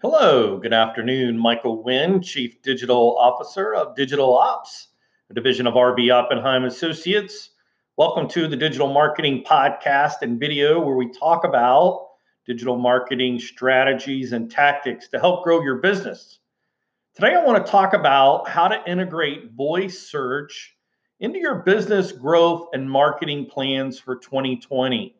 Hello, good afternoon. Michael Wynn, Chief Digital Officer of Digital Ops, a division of RB Oppenheim Associates. Welcome to the Digital Marketing Podcast and video where we talk about digital marketing strategies and tactics to help grow your business. Today, I want to talk about how to integrate voice search into your business growth and marketing plans for 2020.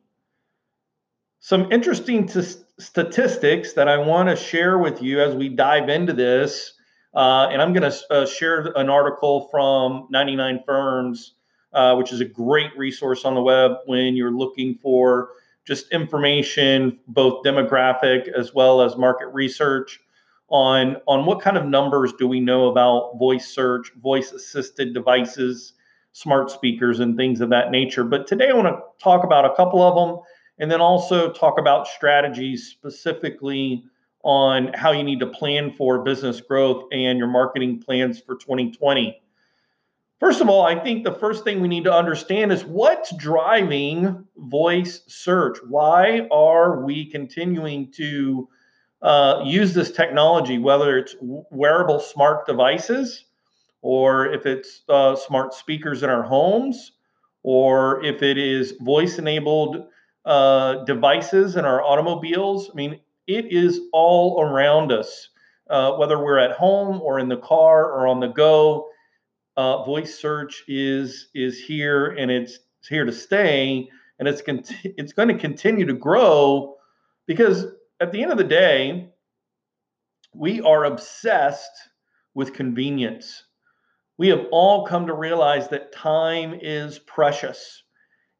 Some interesting t- statistics that I want to share with you as we dive into this. Uh, and I'm going to uh, share an article from 99 Firms, uh, which is a great resource on the web when you're looking for just information, both demographic as well as market research on, on what kind of numbers do we know about voice search, voice assisted devices, smart speakers, and things of that nature. But today I want to talk about a couple of them and then also talk about strategies specifically on how you need to plan for business growth and your marketing plans for 2020. First of all, I think the first thing we need to understand is what's driving voice search. Why are we continuing to uh, use this technology, whether it's wearable smart devices or if it's uh, smart speakers in our homes or if it is voice enabled uh, devices and our automobiles. I mean, it is all around us, uh, whether we're at home or in the car or on the go. Uh, voice search is is here and it's, here to stay, and it's con- it's going to continue to grow because at the end of the day, we are obsessed with convenience. We have all come to realize that time is precious.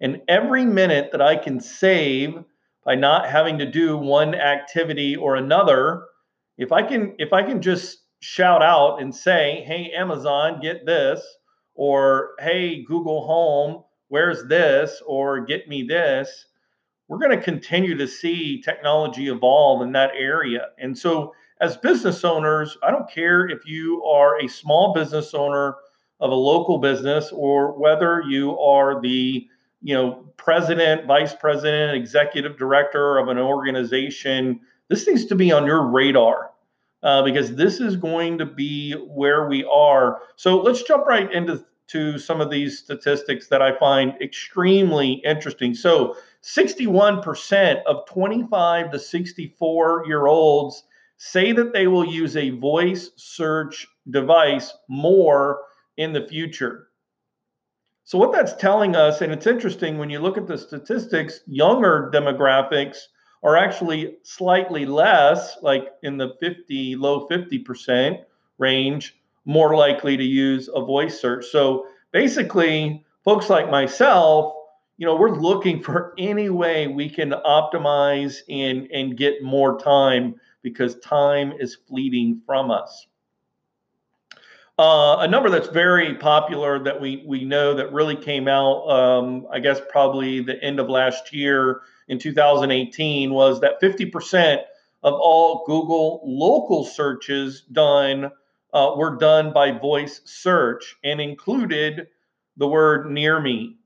And every minute that I can save by not having to do one activity or another, if I can if I can just shout out and say, "Hey Amazon, get this," or "Hey Google Home, where's this?" or "Get me this," we're going to continue to see technology evolve in that area. And so as business owners, I don't care if you are a small business owner of a local business or whether you are the you know, president, vice president, executive director of an organization, this needs to be on your radar uh, because this is going to be where we are. So let's jump right into to some of these statistics that I find extremely interesting. So 61% of 25 to 64 year olds say that they will use a voice search device more in the future. So, what that's telling us, and it's interesting when you look at the statistics, younger demographics are actually slightly less, like in the 50, low 50% range, more likely to use a voice search. So, basically, folks like myself, you know, we're looking for any way we can optimize and, and get more time because time is fleeting from us. Uh, a number that's very popular that we we know that really came out, um, I guess probably the end of last year in 2018 was that 50% of all Google local searches done uh, were done by voice search and included the word near me.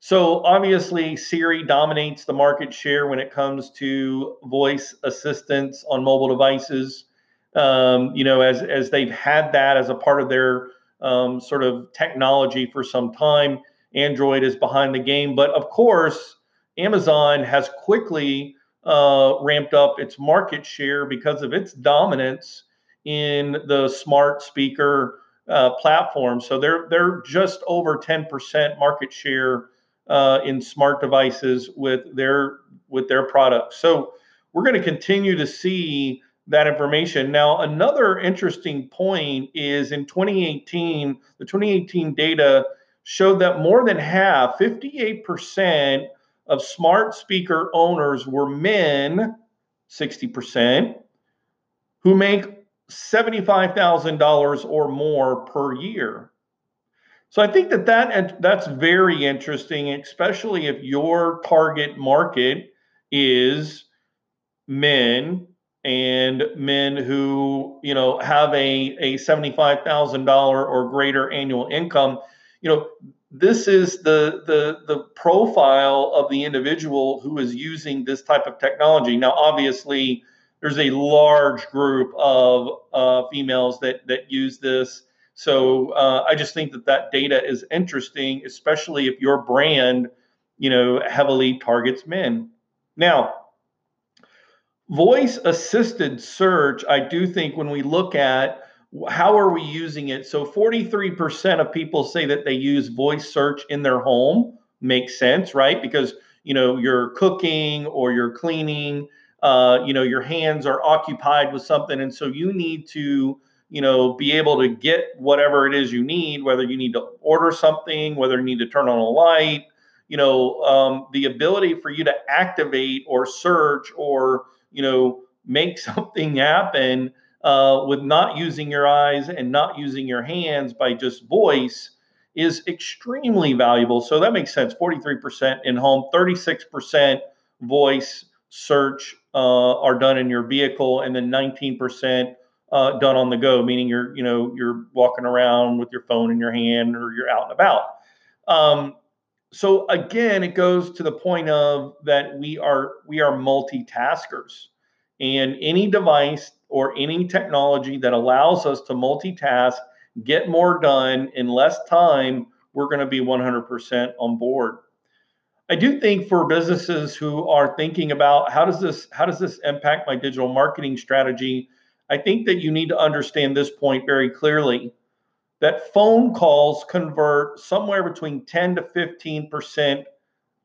So obviously Siri dominates the market share when it comes to voice assistance on mobile devices um, you know, as as they've had that as a part of their um, sort of technology for some time. Android is behind the game, but of course, Amazon has quickly uh, ramped up its market share because of its dominance in the smart speaker uh, platform. So they're they're just over 10% market share uh, in smart devices with their with their products. So we're going to continue to see that information. Now, another interesting point is in 2018, the 2018 data showed that more than half, 58% of smart speaker owners were men, 60%, who make $75,000 or more per year. So I think that, that that's very interesting, especially if your target market is men and men who you know have a a $75,000 or greater annual income you know this is the the the profile of the individual who is using this type of technology now obviously there's a large group of uh, females that that use this. So uh, I just think that that data is interesting, especially if your brand, you know, heavily targets men. Now, voice assisted search, I do think when we look at how are we using it? So 43% of people say that they use voice search in their home. Makes sense, right? Because you know you're cooking or you're cleaning, uh, you know your hands are occupied with something, and so you need to you know be able to get whatever it is you need, whether you need to order something, whether you need to turn on a light, you know um, the ability for you to activate or search or you know make something happen uh, with not using your eyes and not using your hands by just voice is extremely valuable. So that makes sense. 43% in home, 36% voice search uh, are done in your vehicle, and then 19% uh, done on the go, meaning you're you know you're walking around with your phone in your hand or you're out and about. Um, so again, it goes to the point of that we are we are multitaskers, and any device or any technology that allows us to multitask, get more done in less time, we're going to be 100% on board. I do think for businesses who are thinking about how does this how does this impact my digital marketing strategy, I think that you need to understand this point very clearly that phone calls convert somewhere between 10 to 15%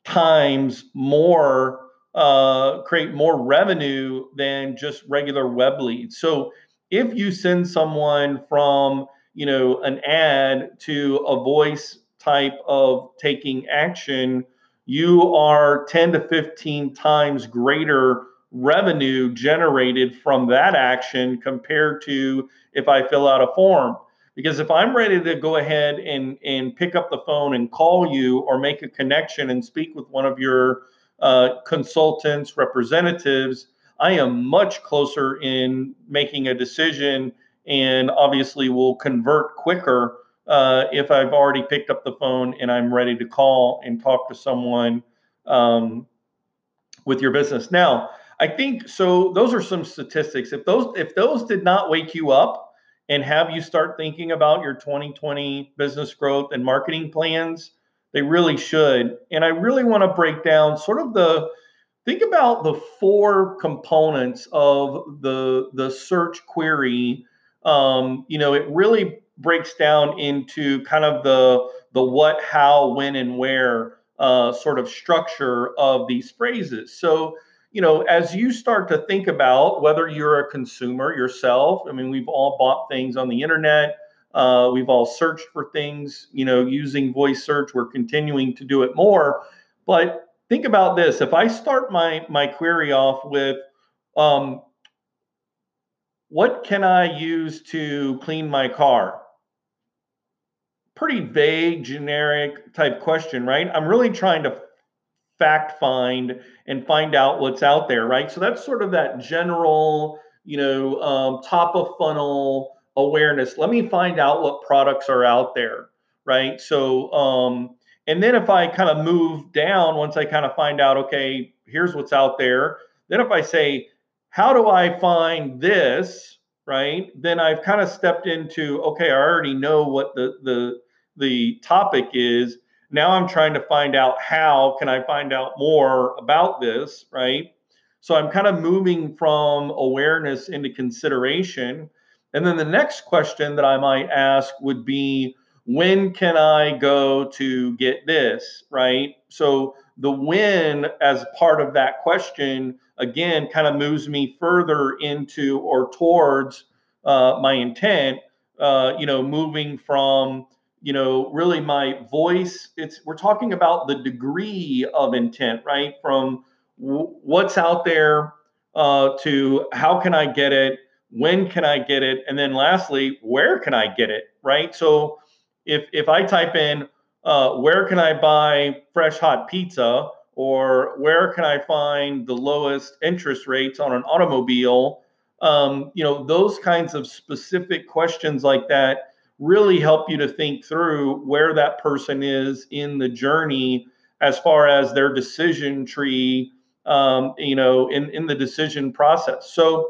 times more uh, create more revenue than just regular web leads. So if you send someone from you know an ad to a voice type of taking action, you are 10 to 15 times greater revenue generated from that action compared to if I fill out a form. Because if I'm ready to go ahead and, and pick up the phone and call you or make a connection and speak with one of your uh, consultants, representatives, I am much closer in making a decision and obviously will convert quicker uh, if I've already picked up the phone and I'm ready to call and talk to someone um, with your business. Now, I think so. Those are some statistics. If those if those did not wake you up and have you start thinking about your 2020 business growth and marketing plans, they really should. And I really want to break down sort of the think about the four components of the the search query. Um, you know, it really breaks down into kind of the the what, how, when, and where uh, sort of structure of these phrases. So, you know, as you start to think about whether you're a consumer yourself, I mean, we've all bought things on the internet. Uh, we've all searched for things, you know, using voice search. We're continuing to do it more. But think about this: if I start my my query off with, um, "What can I use to clean my car?" Pretty vague, generic type question, right? I'm really trying to fact find and find out what's out there, right? So that's sort of that general, you know, um, top of funnel awareness. Let me find out what products are out there, right? So, um, and then if I kind of move down, once I kind of find out, okay, here's what's out there. Then if I say, how do I find this, right? Then I've kind of stepped into, okay, I already know what the the the topic is. Now I'm trying to find out how can I find out more about this, right? So I'm kind of moving from awareness into consideration. And then the next question that I might ask would be when can I go to get this, right? So the when as part of that question again kind of moves me further into or towards uh, my intent uh, you know moving from you know really my voice it's we're talking about the degree of intent right from w- what's out there uh, to how can i get it when can I get it? And then lastly, where can I get it? Right. So if if I type in uh, where can I buy fresh hot pizza or where can I find the lowest interest rates on an automobile, um, you know, those kinds of specific questions like that really help you to think through where that person is in the journey as far as their decision tree, um, you know, in, in the decision process. So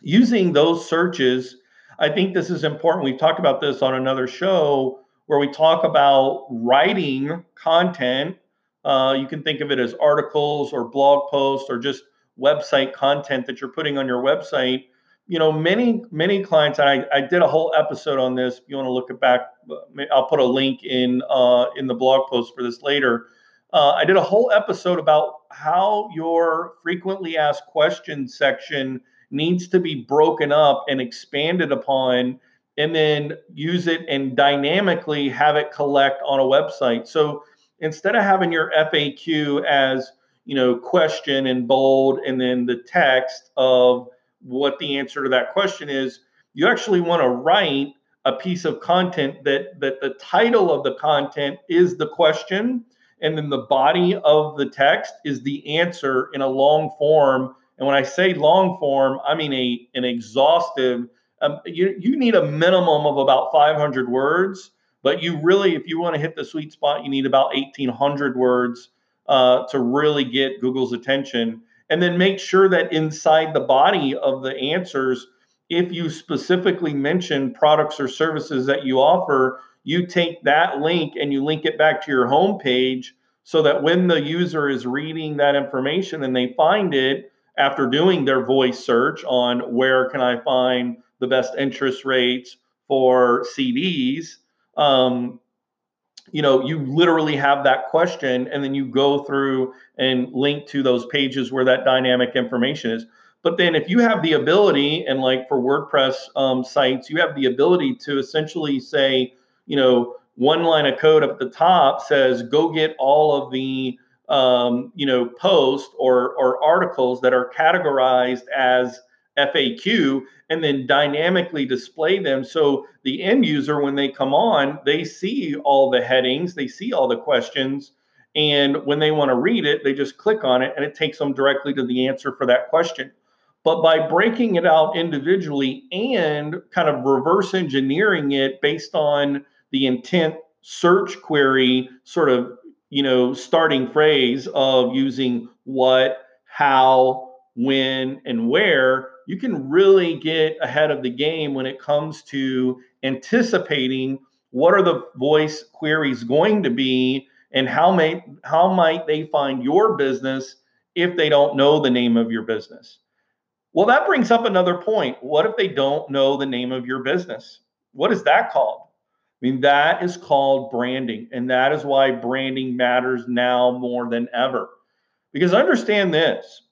using those searches, I think this is important. We've talked about this on another show where we talk about writing content. Uh, you can think of it as articles or blog posts or just website content that you're putting on your website. You know, many many clients. I, I did a whole episode on this. If you want to look it back, I'll put a link in uh, in the blog post for this later. Uh, I did a whole episode about how your frequently asked questions section needs to be broken up and expanded upon and then use it and dynamically have it collect on a website. So instead of having your FAQ as, you know, question in bold and then the text of what the answer to that question is, you actually want to write a piece of content that that the title of the content is the question and then the body of the text is the answer in a long form and when I say long form, I mean a an exhaustive. Um, you you need a minimum of about 500 words, but you really, if you want to hit the sweet spot, you need about 1,800 words uh, to really get Google's attention. And then make sure that inside the body of the answers, if you specifically mention products or services that you offer, you take that link and you link it back to your homepage so that when the user is reading that information and they find it, after doing their voice search on where can I find the best interest rates for CDs, um, you know, you literally have that question and then you go through and link to those pages where that dynamic information is. But then if you have the ability, and like for WordPress um, sites, you have the ability to essentially say, you know, one line of code up at the top says, go get all of the um, you know, posts or, or articles that are categorized as FAQ and then dynamically display them. So the end user, when they come on, they see all the headings, they see all the questions. And when they want to read it, they just click on it and it takes them directly to the answer for that question. But by breaking it out individually and kind of reverse engineering it based on the intent search query sort of you know, starting phrase of using what, how, when, and where, you can really get ahead of the game when it comes to anticipating what are the voice queries going to be and how may how might they find your business if they don't know the name of your business. Well, that brings up another point. What if they don't know the name of your business? What is that called? I mean, that is called branding. And that is why branding matters now more than ever. Because understand this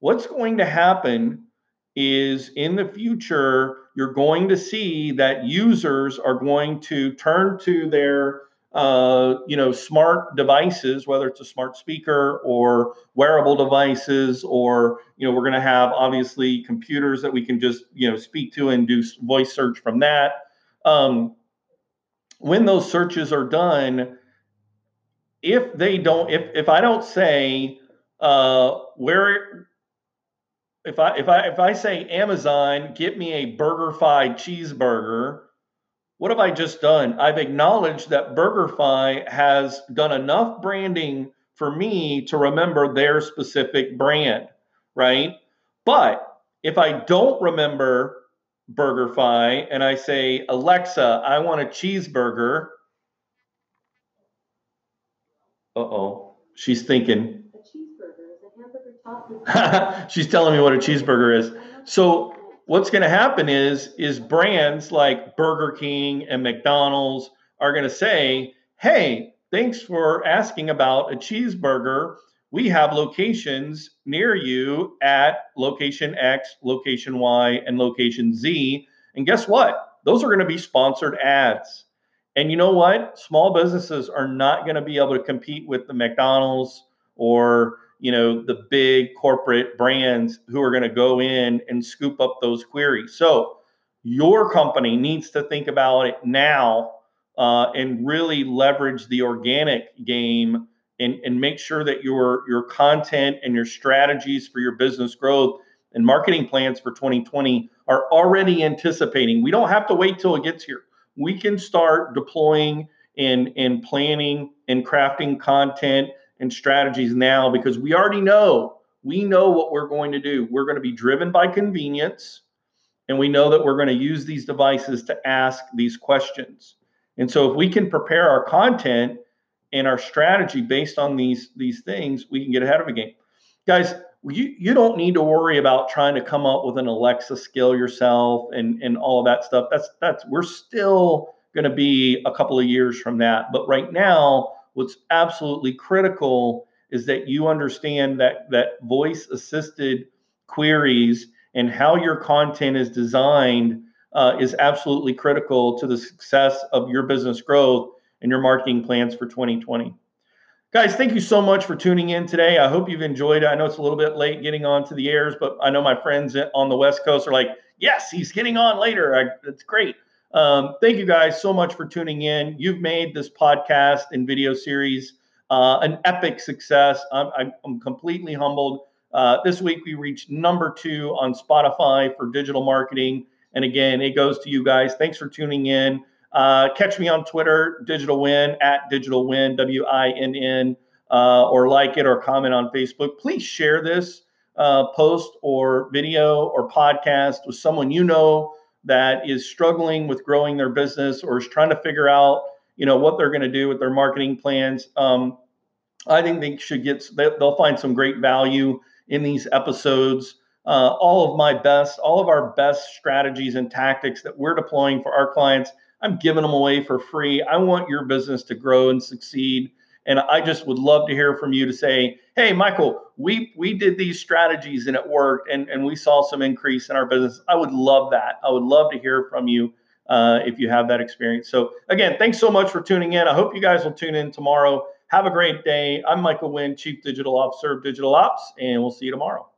what's going to happen is in the future, you're going to see that users are going to turn to their uh, you know smart devices whether it's a smart speaker or wearable devices or you know we're going to have obviously computers that we can just you know speak to and do voice search from that. Um, when those searches are done, if they don't, if if I don't say uh, where, if I if I if I say Amazon, get me a BurgerFi cheeseburger, what have I just done? I've acknowledged that BurgerFi has done enough branding for me to remember their specific brand, right? But if I don't remember BurgerFi and I say, Alexa, I want a cheeseburger. Uh oh, she's thinking. A cheeseburger is a hamburger she's telling me what a cheeseburger is. So what's going to happen is is brands like Burger King and McDonald's are going to say, "Hey, thanks for asking about a cheeseburger we have locations near you at location X, location Y, and location Z. And guess what? Those are going to be sponsored ads. And you know what? Small businesses are not going to be able to compete with the McDonald's or you know the big corporate brands who are going to go in and scoop up those queries. So your company needs to think about it now uh, and really leverage the organic game and, and make sure that your your content and your strategies for your business growth and marketing plans for 2020 are already anticipating. We don't have to wait till it gets here. We can start deploying and, and planning and crafting content and strategies now because we already know we know what we're going to do. We're going to be driven by convenience and we know that we're going to use these devices to ask these questions. And so if we can prepare our content and our strategy based on these these things, we can get ahead of the game. Guys, you you don't need to worry about trying to come up with an Alexa skill yourself and and all of that stuff. That's that's we're still going to be a couple of years from that. But right now, what's absolutely critical is that you understand that that voice assisted queries and how your content is designed uh, is absolutely critical to the success of your business growth and your marketing plans for 2020. Guys, thank you so much for tuning in today. I hope you've enjoyed it. I know it's a little bit late getting on to the airs, but I know my friends on the West Coast are like, yes, he's getting on later. I, that's great. Um, thank you guys so much for tuning in. You've made this podcast and video series uh, an epic success. I'm, I'm, I'm completely humbled. Uh, this week we reached number two on Spotify for digital marketing. And again, it goes to you guys. Thanks for tuning in. Uh, catch me on Twitter, Digital Winn at Digital Winn, W I N N, uh, or like it or comment on Facebook. Please share this uh, post or video or podcast with someone you know that is struggling with growing their business or is trying to figure out, you know, what they're going to do with their marketing plans. Um, I think they should get. They'll find some great value in these episodes. Uh, all of my best, all of our best strategies and tactics that we're deploying for our clients I'm giving them away for free. I want your business to grow and succeed. And I just would love to hear from you to say, hey, Michael, we we did these strategies and it worked and, and we saw some increase in our business. I would love that. I would love to hear from you uh, if you have that experience. So again, thanks so much for tuning in. I hope you guys will tune in tomorrow. Have a great day. I'm Michael Wynn, Chief Digital Officer of Digital Ops, and we'll see you tomorrow.